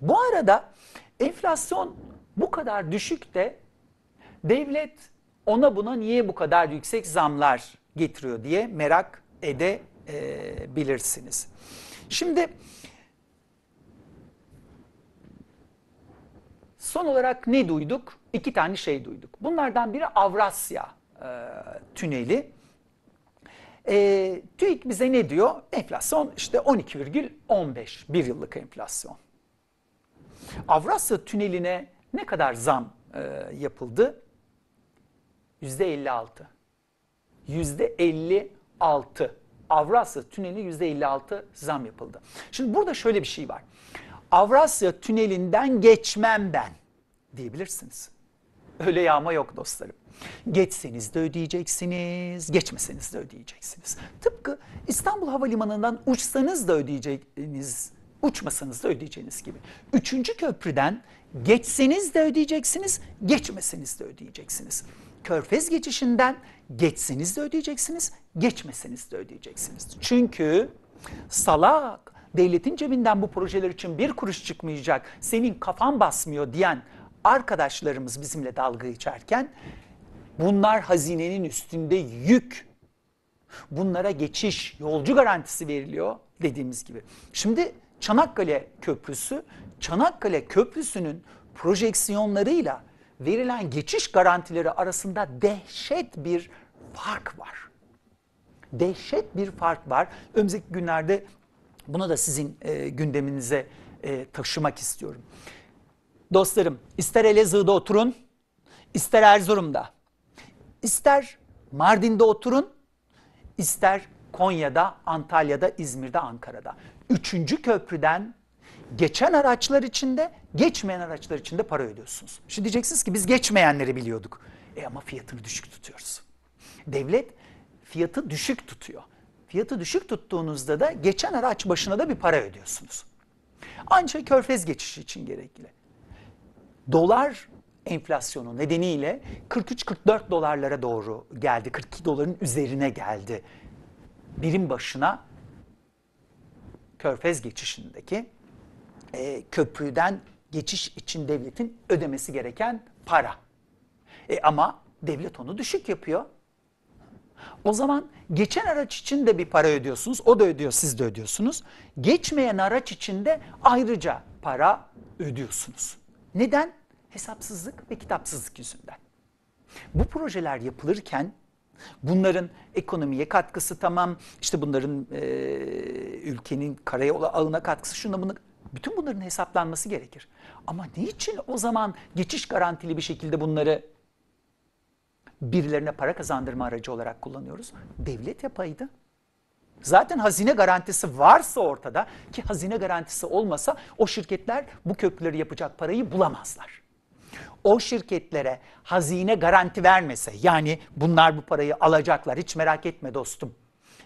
Bu arada enflasyon bu kadar düşük de devlet ona buna niye bu kadar yüksek zamlar getiriyor diye merak edebilirsiniz. Şimdi son olarak ne duyduk? İki tane şey duyduk. Bunlardan biri Avrasya e, tüneli. E, TÜİK bize ne diyor? Enflasyon işte 12,15 bir yıllık enflasyon. Avrasya tüneline ne kadar zam e, yapıldı? %56. %56. Avrasya tüneli %56 zam yapıldı. Şimdi burada şöyle bir şey var. Avrasya tünelinden geçmem ben diyebilirsiniz. Öyle yağma yok dostlarım. Geçseniz de ödeyeceksiniz, geçmeseniz de ödeyeceksiniz. Tıpkı İstanbul Havalimanı'ndan uçsanız da ödeyeceğiniz, uçmasanız da ödeyeceğiniz gibi. Üçüncü köprüden geçseniz de ödeyeceksiniz, geçmeseniz de ödeyeceksiniz. Körfez geçişinden geçseniz de ödeyeceksiniz, geçmeseniz de ödeyeceksiniz. Çünkü salak devletin cebinden bu projeler için bir kuruş çıkmayacak, senin kafan basmıyor diyen arkadaşlarımız bizimle dalga geçerken bunlar hazinenin üstünde yük. Bunlara geçiş, yolcu garantisi veriliyor dediğimiz gibi. Şimdi Çanakkale Köprüsü, Çanakkale Köprüsü'nün projeksiyonlarıyla verilen geçiş garantileri arasında dehşet bir fark var. Dehşet bir fark var. Önümüzdeki günlerde bunu da sizin e, gündeminize e, taşımak istiyorum. Dostlarım ister Elazığ'da oturun, ister Erzurum'da, ister Mardin'de oturun, ister Konya'da, Antalya'da, İzmir'de, Ankara'da. Üçüncü köprüden geçen araçlar içinde, geçmeyen araçlar içinde para ödüyorsunuz. Şimdi diyeceksiniz ki biz geçmeyenleri biliyorduk. E ama fiyatını düşük tutuyoruz. Devlet fiyatı düşük tutuyor. Fiyatı düşük tuttuğunuzda da geçen araç başına da bir para ödüyorsunuz. Ancak körfez geçişi için gerekli. Dolar enflasyonu nedeniyle 43-44 dolarlara doğru geldi. 42 doların üzerine geldi. Birim başına körfez geçişindeki e, köprüden geçiş için devletin ödemesi gereken para. E, ama devlet onu düşük yapıyor. O zaman geçen araç için de bir para ödüyorsunuz. O da ödüyor, siz de ödüyorsunuz. Geçmeyen araç için de ayrıca para ödüyorsunuz. Neden? Hesapsızlık ve kitapsızlık yüzünden. Bu projeler yapılırken bunların ekonomiye katkısı tamam, işte bunların e, ülkenin karayolu ağına katkısı şuna bunu bütün bunların hesaplanması gerekir. Ama niçin o zaman geçiş garantili bir şekilde bunları birilerine para kazandırma aracı olarak kullanıyoruz? Devlet yapaydı. Zaten hazine garantisi varsa ortada ki hazine garantisi olmasa o şirketler bu köprüleri yapacak parayı bulamazlar. O şirketlere hazine garanti vermese yani bunlar bu parayı alacaklar hiç merak etme dostum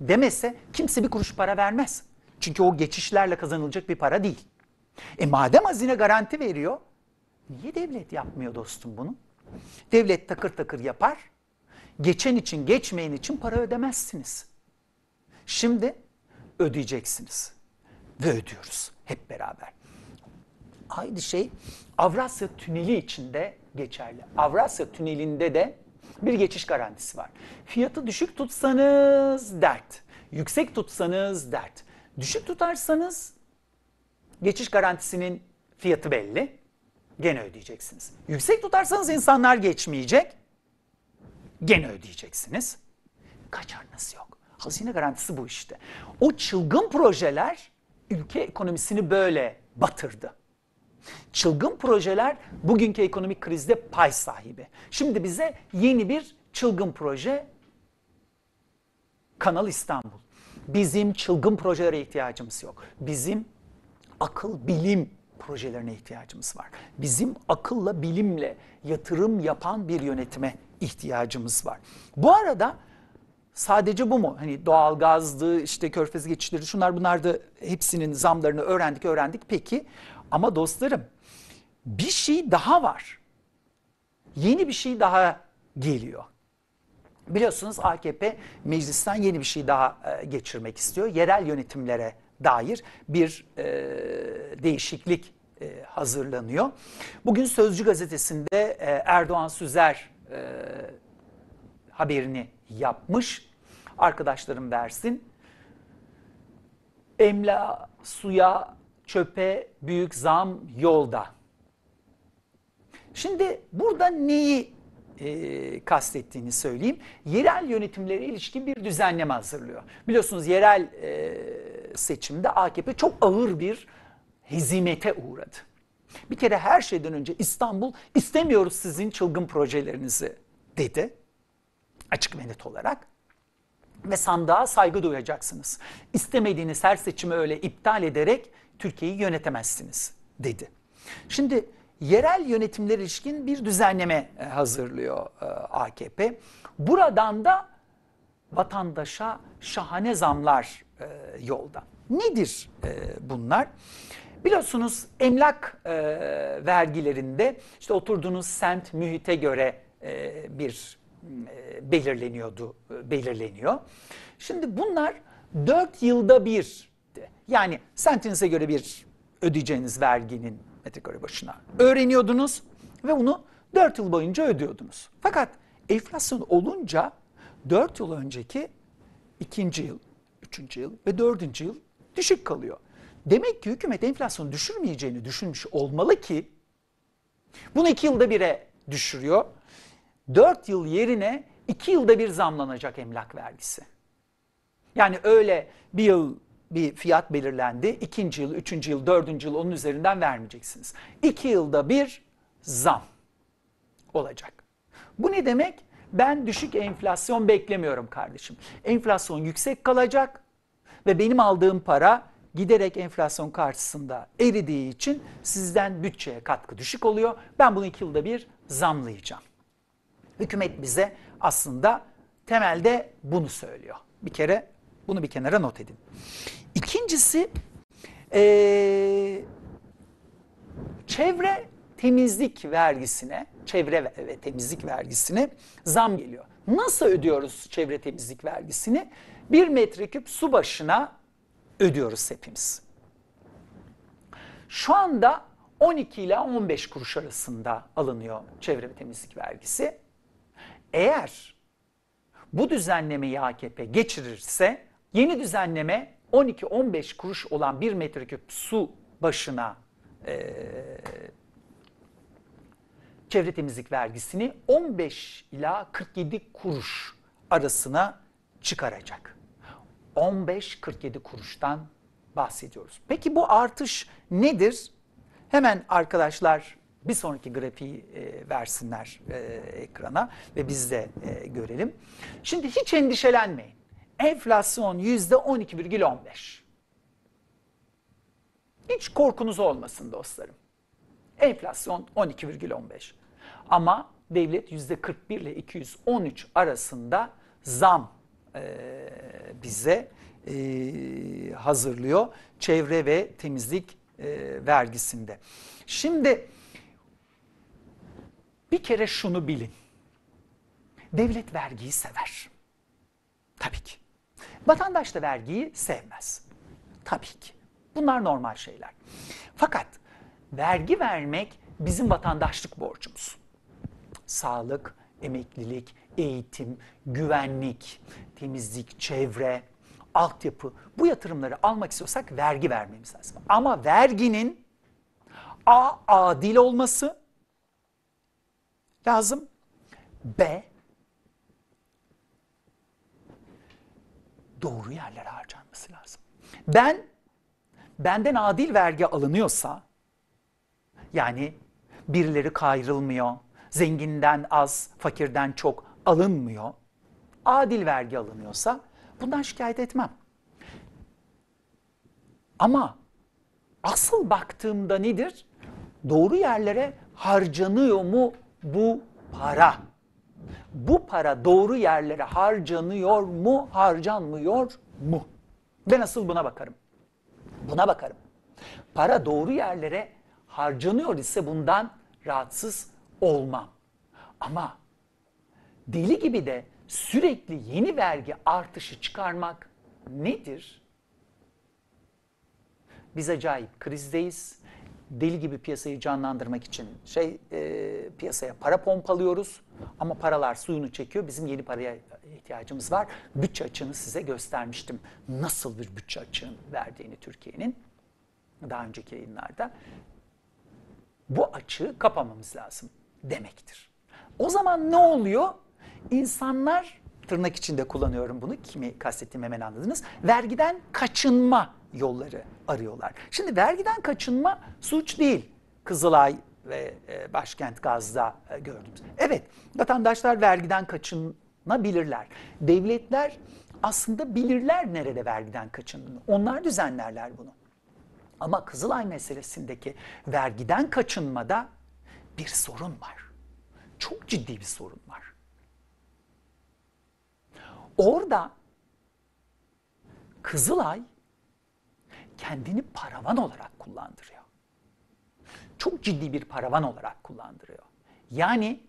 demese kimse bir kuruş para vermez. Çünkü o geçişlerle kazanılacak bir para değil. E madem hazine garanti veriyor, niye devlet yapmıyor dostum bunu? Devlet takır takır yapar, geçen için geçmeyen için para ödemezsiniz. Şimdi ödeyeceksiniz ve ödüyoruz hep beraber. Aynı şey Avrasya Tüneli içinde geçerli. Avrasya Tüneli'nde de bir geçiş garantisi var. Fiyatı düşük tutsanız dert, yüksek tutsanız dert. Düşük tutarsanız geçiş garantisinin fiyatı belli. Gene ödeyeceksiniz. Yüksek tutarsanız insanlar geçmeyecek. Gene ödeyeceksiniz. Kaçarınız yok. Hazine garantisi bu işte. O çılgın projeler ülke ekonomisini böyle batırdı. Çılgın projeler bugünkü ekonomik krizde pay sahibi. Şimdi bize yeni bir çılgın proje Kanal İstanbul. Bizim çılgın projelere ihtiyacımız yok. Bizim akıl bilim projelerine ihtiyacımız var. Bizim akılla bilimle yatırım yapan bir yönetime ihtiyacımız var. Bu arada sadece bu mu? Hani doğalgazdı, işte körfez geçişleri, şunlar bunlar da hepsinin zamlarını öğrendik öğrendik. Peki ama dostlarım bir şey daha var. Yeni bir şey daha geliyor. Biliyorsunuz AKP meclisten yeni bir şey daha e, geçirmek istiyor. Yerel yönetimlere dair bir e, değişiklik e, hazırlanıyor. Bugün Sözcü gazetesinde e, Erdoğan Süzer e, haberini yapmış. Arkadaşlarım versin. Emla, suya, çöpe büyük zam yolda. Şimdi burada neyi e, kastettiğini söyleyeyim. Yerel yönetimlere ilişkin bir düzenleme hazırlıyor. Biliyorsunuz yerel e, seçimde AKP çok ağır bir hezimete uğradı. Bir kere her şeyden önce İstanbul istemiyoruz sizin çılgın projelerinizi dedi. Açık ve net olarak. Ve sandığa saygı duyacaksınız. İstemediğiniz her seçimi öyle iptal ederek Türkiye'yi yönetemezsiniz dedi. Şimdi yerel yönetimler ilişkin bir düzenleme e, hazırlıyor e, AKP. Buradan da vatandaşa şahane zamlar e, yolda. Nedir bunlar? Biliyorsunuz emlak vergilerinde işte oturduğunuz semt mühite göre bir belirleniyordu, belirleniyor. Şimdi bunlar 4 yılda bir yani semtinize göre bir ödeyeceğiniz verginin metrekare başına öğreniyordunuz ve bunu 4 yıl boyunca ödüyordunuz. Fakat enflasyon olunca 4 yıl önceki ikinci yıl, üçüncü yıl ve dördüncü yıl düşük kalıyor. Demek ki hükümet enflasyonu düşürmeyeceğini düşünmüş olmalı ki bunu iki yılda bire düşürüyor. Dört yıl yerine iki yılda bir zamlanacak emlak vergisi. Yani öyle bir yıl bir fiyat belirlendi. İkinci yıl, üçüncü yıl, dördüncü yıl onun üzerinden vermeyeceksiniz. İki yılda bir zam olacak. Bu ne demek? Ben düşük enflasyon beklemiyorum kardeşim. Enflasyon yüksek kalacak ve benim aldığım para giderek enflasyon karşısında eridiği için sizden bütçeye katkı düşük oluyor. Ben bunu iki yılda bir zamlayacağım. Hükümet bize aslında temelde bunu söylüyor. Bir kere bunu bir kenara not edin. İkincisi ee, çevre temizlik vergisine, çevre ve temizlik vergisine zam geliyor. Nasıl ödüyoruz çevre temizlik vergisini? Bir metreküp su başına ödüyoruz hepimiz. Şu anda 12 ile 15 kuruş arasında alınıyor çevre ve temizlik vergisi. Eğer bu düzenlemeyi AKP geçirirse yeni düzenleme 12-15 kuruş olan bir metreküp su başına e, çevre temizlik vergisini 15 ila 47 kuruş arasına çıkaracak. 15-47 kuruştan bahsediyoruz. Peki bu artış nedir? Hemen arkadaşlar bir sonraki grafiği e, versinler e, ekrana ve biz de e, görelim. Şimdi hiç endişelenmeyin. Enflasyon yüzde 12,15. Hiç korkunuz olmasın dostlarım. Enflasyon 12,15. Ama devlet yüzde 41 ile 213 arasında zam e, bize e, hazırlıyor. Çevre ve temizlik e, vergisinde. Şimdi bir kere şunu bilin. Devlet vergiyi sever. Vatandaş da vergiyi sevmez. Tabii ki. Bunlar normal şeyler. Fakat vergi vermek bizim vatandaşlık borcumuz. Sağlık, emeklilik, eğitim, güvenlik, temizlik, çevre, altyapı bu yatırımları almak istiyorsak vergi vermemiz lazım. Ama verginin A adil olması lazım. B doğru yerlere harcanması lazım. Ben benden adil vergi alınıyorsa yani birileri kayrılmıyor, zenginden az, fakirden çok alınmıyor. Adil vergi alınıyorsa bundan şikayet etmem. Ama asıl baktığımda nedir? Doğru yerlere harcanıyor mu bu para? Bu para doğru yerlere harcanıyor mu, harcanmıyor mu? Ben asıl buna bakarım. Buna bakarım. Para doğru yerlere harcanıyor ise bundan rahatsız olmam. Ama deli gibi de sürekli yeni vergi artışı çıkarmak nedir? Biz acayip krizdeyiz. Deli gibi piyasayı canlandırmak için şey e, piyasaya para pompalıyoruz ama paralar suyunu çekiyor. Bizim yeni paraya ihtiyacımız var. Bütçe açığını size göstermiştim. Nasıl bir bütçe açığını verdiğini Türkiye'nin daha önceki yayınlarda. Bu açığı kapamamız lazım demektir. O zaman ne oluyor? İnsanlar tırnak içinde kullanıyorum bunu. Kimi kastettiğimi hemen anladınız. Vergiden kaçınma yolları arıyorlar. Şimdi vergiden kaçınma suç değil. Kızılay ve e, Başkent Gaz'da e, gördüğümüz. Evet, vatandaşlar vergiden kaçınabilirler. Devletler aslında bilirler nerede vergiden kaçındığını. Onlar düzenlerler bunu. Ama Kızılay meselesindeki vergiden kaçınmada bir sorun var. Çok ciddi bir sorun var. Orada Kızılay kendini paravan olarak kullandırıyor. Çok ciddi bir paravan olarak kullandırıyor. Yani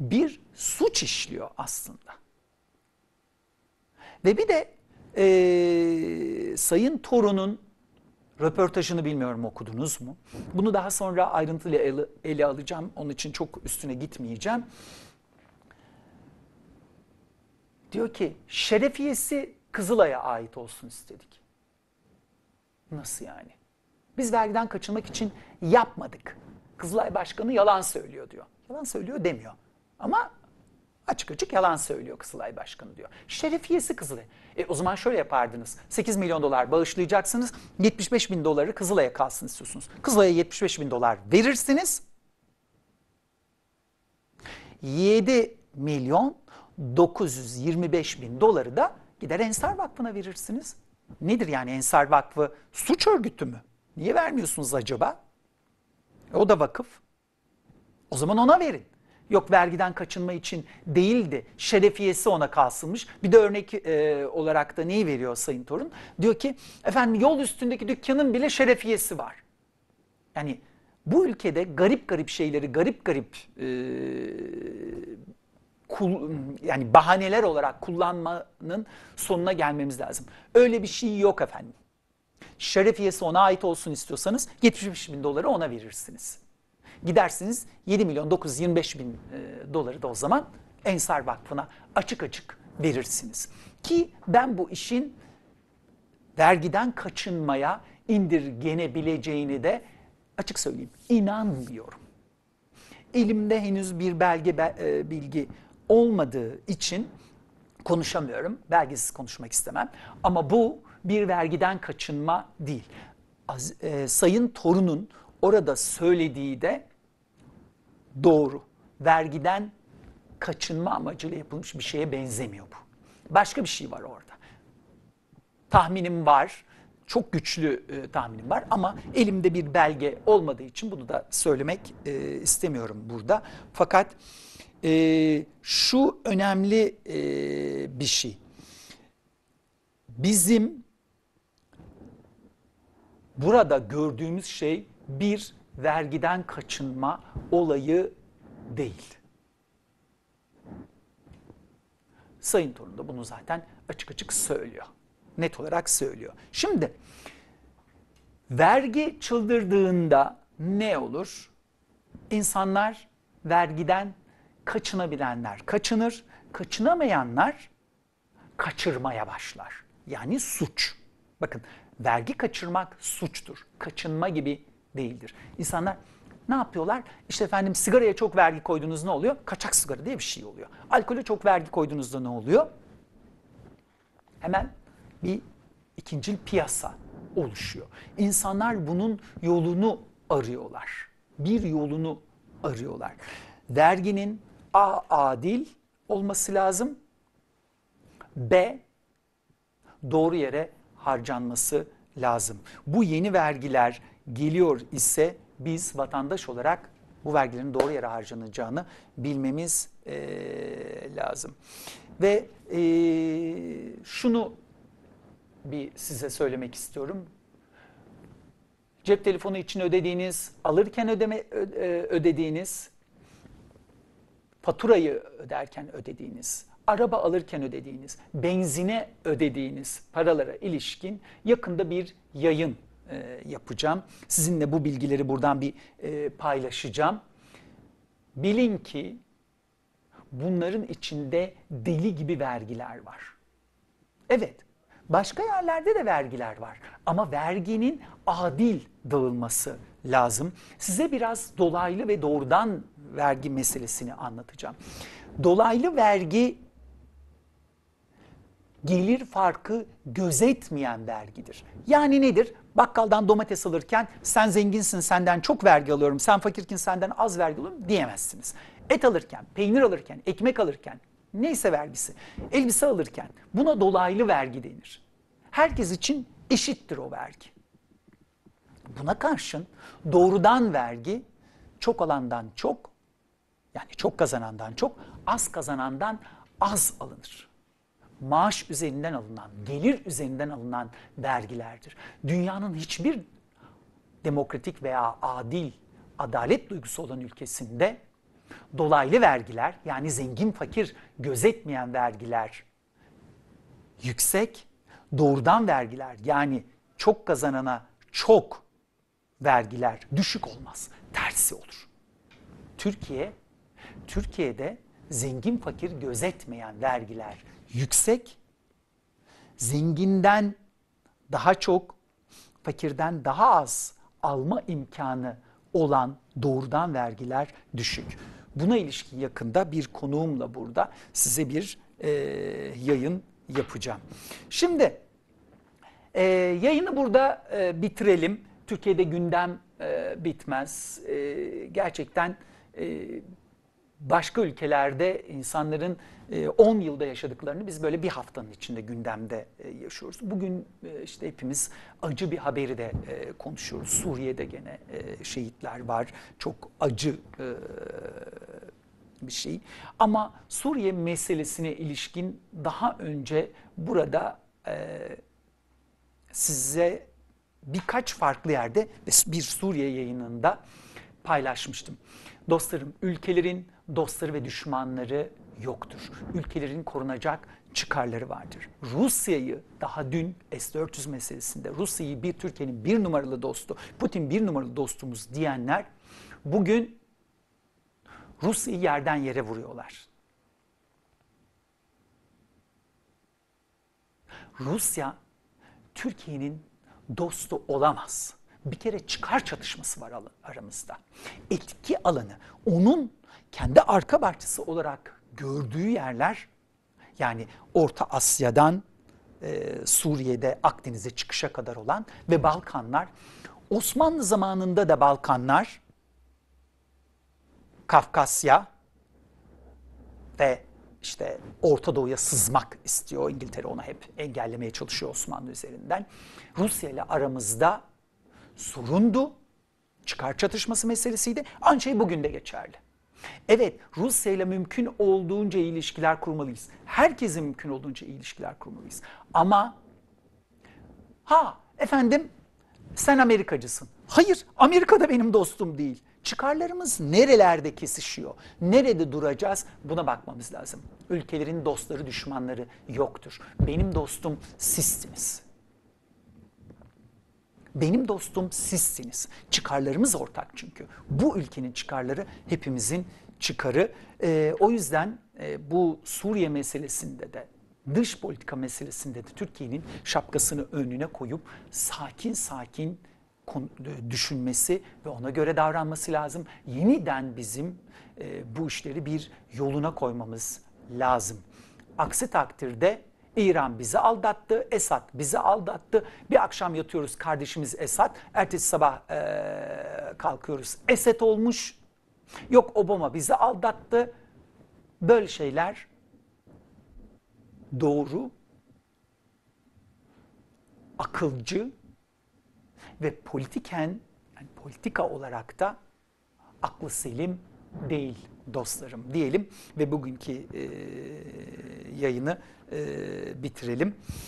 bir suç işliyor aslında. Ve bir de e, Sayın Torun'un röportajını bilmiyorum okudunuz mu? Bunu daha sonra ayrıntılı ele, ele alacağım. Onun için çok üstüne gitmeyeceğim. Diyor ki şerefiyesi Kızılay'a ait olsun istedik. Nasıl yani? Biz vergiden kaçınmak için yapmadık. Kızılay Başkanı yalan söylüyor diyor. Yalan söylüyor demiyor. Ama açık açık yalan söylüyor Kızılay Başkanı diyor. Şerefiyesi Kızılay. E o zaman şöyle yapardınız. 8 milyon dolar bağışlayacaksınız. 75 bin doları Kızılay'a kalsın istiyorsunuz. Kızılay'a 75 bin dolar verirsiniz. 7 milyon 925 bin doları da gider Ensar Vakfı'na verirsiniz. Nedir yani Ensar Vakfı suç örgütü mü? Niye vermiyorsunuz acaba? E, o da vakıf. O zaman ona verin. Yok vergiden kaçınma için değildi. Şerefiyesi ona kalsınmış. Bir de örnek e, olarak da neyi veriyor Sayın Torun? Diyor ki efendim yol üstündeki dükkanın bile şerefiyesi var. Yani bu ülkede garip garip şeyleri garip garip e, kul, yani bahaneler olarak kullanmanın sonuna gelmemiz lazım. Öyle bir şey yok efendim. Şerefiyesi ona ait olsun istiyorsanız 75 bin doları ona verirsiniz. Gidersiniz 7 milyon 925 bin e, doları da o zaman Ensar Vakfı'na açık açık verirsiniz. Ki ben bu işin vergiden kaçınmaya indirgenebileceğini de açık söyleyeyim inanmıyorum. Elimde henüz bir belge e, bilgi olmadığı için konuşamıyorum. Belgesiz konuşmak istemem. Ama bu bir vergiden kaçınma değil. Az, e, Sayın Torun'un orada söylediği de doğru. Vergiden kaçınma amacıyla yapılmış bir şeye benzemiyor bu. Başka bir şey var orada. Tahminim var. Çok güçlü e, tahminim var ama elimde bir belge olmadığı için bunu da söylemek e, istemiyorum burada. Fakat e, şu önemli e, bir şey. Bizim burada gördüğümüz şey bir vergiden kaçınma olayı değil. Sayın Torun da bunu zaten açık açık söylüyor. Net olarak söylüyor. Şimdi vergi çıldırdığında ne olur? İnsanlar vergiden kaçınabilenler kaçınır, kaçınamayanlar kaçırmaya başlar. Yani suç. Bakın vergi kaçırmak suçtur. Kaçınma gibi değildir. İnsanlar ne yapıyorlar? İşte efendim sigaraya çok vergi koydunuz ne oluyor? Kaçak sigara diye bir şey oluyor. Alkole çok vergi koyduğunuzda ne oluyor? Hemen bir ikincil piyasa oluşuyor. İnsanlar bunun yolunu arıyorlar. Bir yolunu arıyorlar. Verginin A adil olması lazım. B doğru yere harcanması lazım. Bu yeni vergiler geliyor ise biz vatandaş olarak bu vergilerin doğru yere harcanacağını bilmemiz e, lazım. Ve e, şunu bir size söylemek istiyorum. Cep telefonu için ödediğiniz, alırken ödeme ödediğiniz faturayı öderken ödediğiniz, araba alırken ödediğiniz, benzine ödediğiniz paralara ilişkin yakında bir yayın e, yapacağım. Sizinle bu bilgileri buradan bir e, paylaşacağım. Bilin ki bunların içinde deli gibi vergiler var. Evet, başka yerlerde de vergiler var ama verginin adil dağılması lazım. Size biraz dolaylı ve doğrudan vergi meselesini anlatacağım. Dolaylı vergi gelir farkı gözetmeyen vergidir. Yani nedir? Bakkaldan domates alırken sen zenginsin senden çok vergi alıyorum, sen fakirkin senden az vergi alıyorum diyemezsiniz. Et alırken, peynir alırken, ekmek alırken, neyse vergisi, elbise alırken buna dolaylı vergi denir. Herkes için eşittir o vergi. Buna karşın doğrudan vergi çok alandan çok, yani çok kazanandan çok, az kazanandan az alınır maaş üzerinden alınan, gelir üzerinden alınan vergilerdir. Dünyanın hiçbir demokratik veya adil, adalet duygusu olan ülkesinde dolaylı vergiler yani zengin fakir gözetmeyen vergiler yüksek, doğrudan vergiler yani çok kazanana çok vergiler düşük olmaz. Tersi olur. Türkiye, Türkiye'de zengin fakir gözetmeyen vergiler yüksek, zenginden daha çok, fakirden daha az alma imkanı olan doğrudan vergiler düşük. Buna ilişkin yakında bir konuğumla burada size bir e, yayın yapacağım. Şimdi e, yayını burada e, bitirelim. Türkiye'de gündem e, bitmez. E, gerçekten e, başka ülkelerde insanların 10 yılda yaşadıklarını biz böyle bir haftanın içinde gündemde yaşıyoruz. Bugün işte hepimiz acı bir haberi de konuşuyoruz. Suriye'de gene şehitler var. Çok acı bir şey. Ama Suriye meselesine ilişkin daha önce burada size birkaç farklı yerde bir Suriye yayınında paylaşmıştım. Dostlarım, ülkelerin dostları ve düşmanları yoktur. Ülkelerin korunacak çıkarları vardır. Rusya'yı daha dün S-400 meselesinde Rusya'yı bir Türkiye'nin bir numaralı dostu, Putin bir numaralı dostumuz diyenler bugün Rusya'yı yerden yere vuruyorlar. Rusya Türkiye'nin dostu olamaz. Bir kere çıkar çatışması var aramızda. Etki alanı, onun kendi arka bahçesi olarak gördüğü yerler yani Orta Asya'dan e, Suriye'de Akdeniz'e çıkışa kadar olan ve Balkanlar Osmanlı zamanında da Balkanlar Kafkasya ve işte Orta Doğu'ya sızmak istiyor. İngiltere ona hep engellemeye çalışıyor Osmanlı üzerinden. Rusya ile aramızda sorundu. Çıkar çatışması meselesiydi. Aynı şey bugün de geçerli. Evet Rusya ile mümkün olduğunca ilişkiler kurmalıyız. Herkesin mümkün olduğunca ilişkiler kurmalıyız. Ama ha efendim sen Amerikacısın. Hayır Amerika da benim dostum değil. Çıkarlarımız nerelerde kesişiyor? Nerede duracağız? Buna bakmamız lazım. Ülkelerin dostları, düşmanları yoktur. Benim dostum sizsiniz. Benim dostum sizsiniz. Çıkarlarımız ortak çünkü. Bu ülkenin çıkarları hepimizin çıkarı. E, o yüzden e, bu Suriye meselesinde de dış politika meselesinde de Türkiye'nin şapkasını önüne koyup sakin sakin düşünmesi ve ona göre davranması lazım. Yeniden bizim e, bu işleri bir yoluna koymamız lazım. Aksi takdirde İran bizi aldattı, Esad bizi aldattı. Bir akşam yatıyoruz kardeşimiz Esad, ertesi sabah e, kalkıyoruz Esed olmuş. Yok Obama bizi aldattı. Böyle şeyler doğru, akılcı ve politiken, yani politika olarak da aklı selim değil dostlarım diyelim ve bugünkü e, yayını e, bitirelim.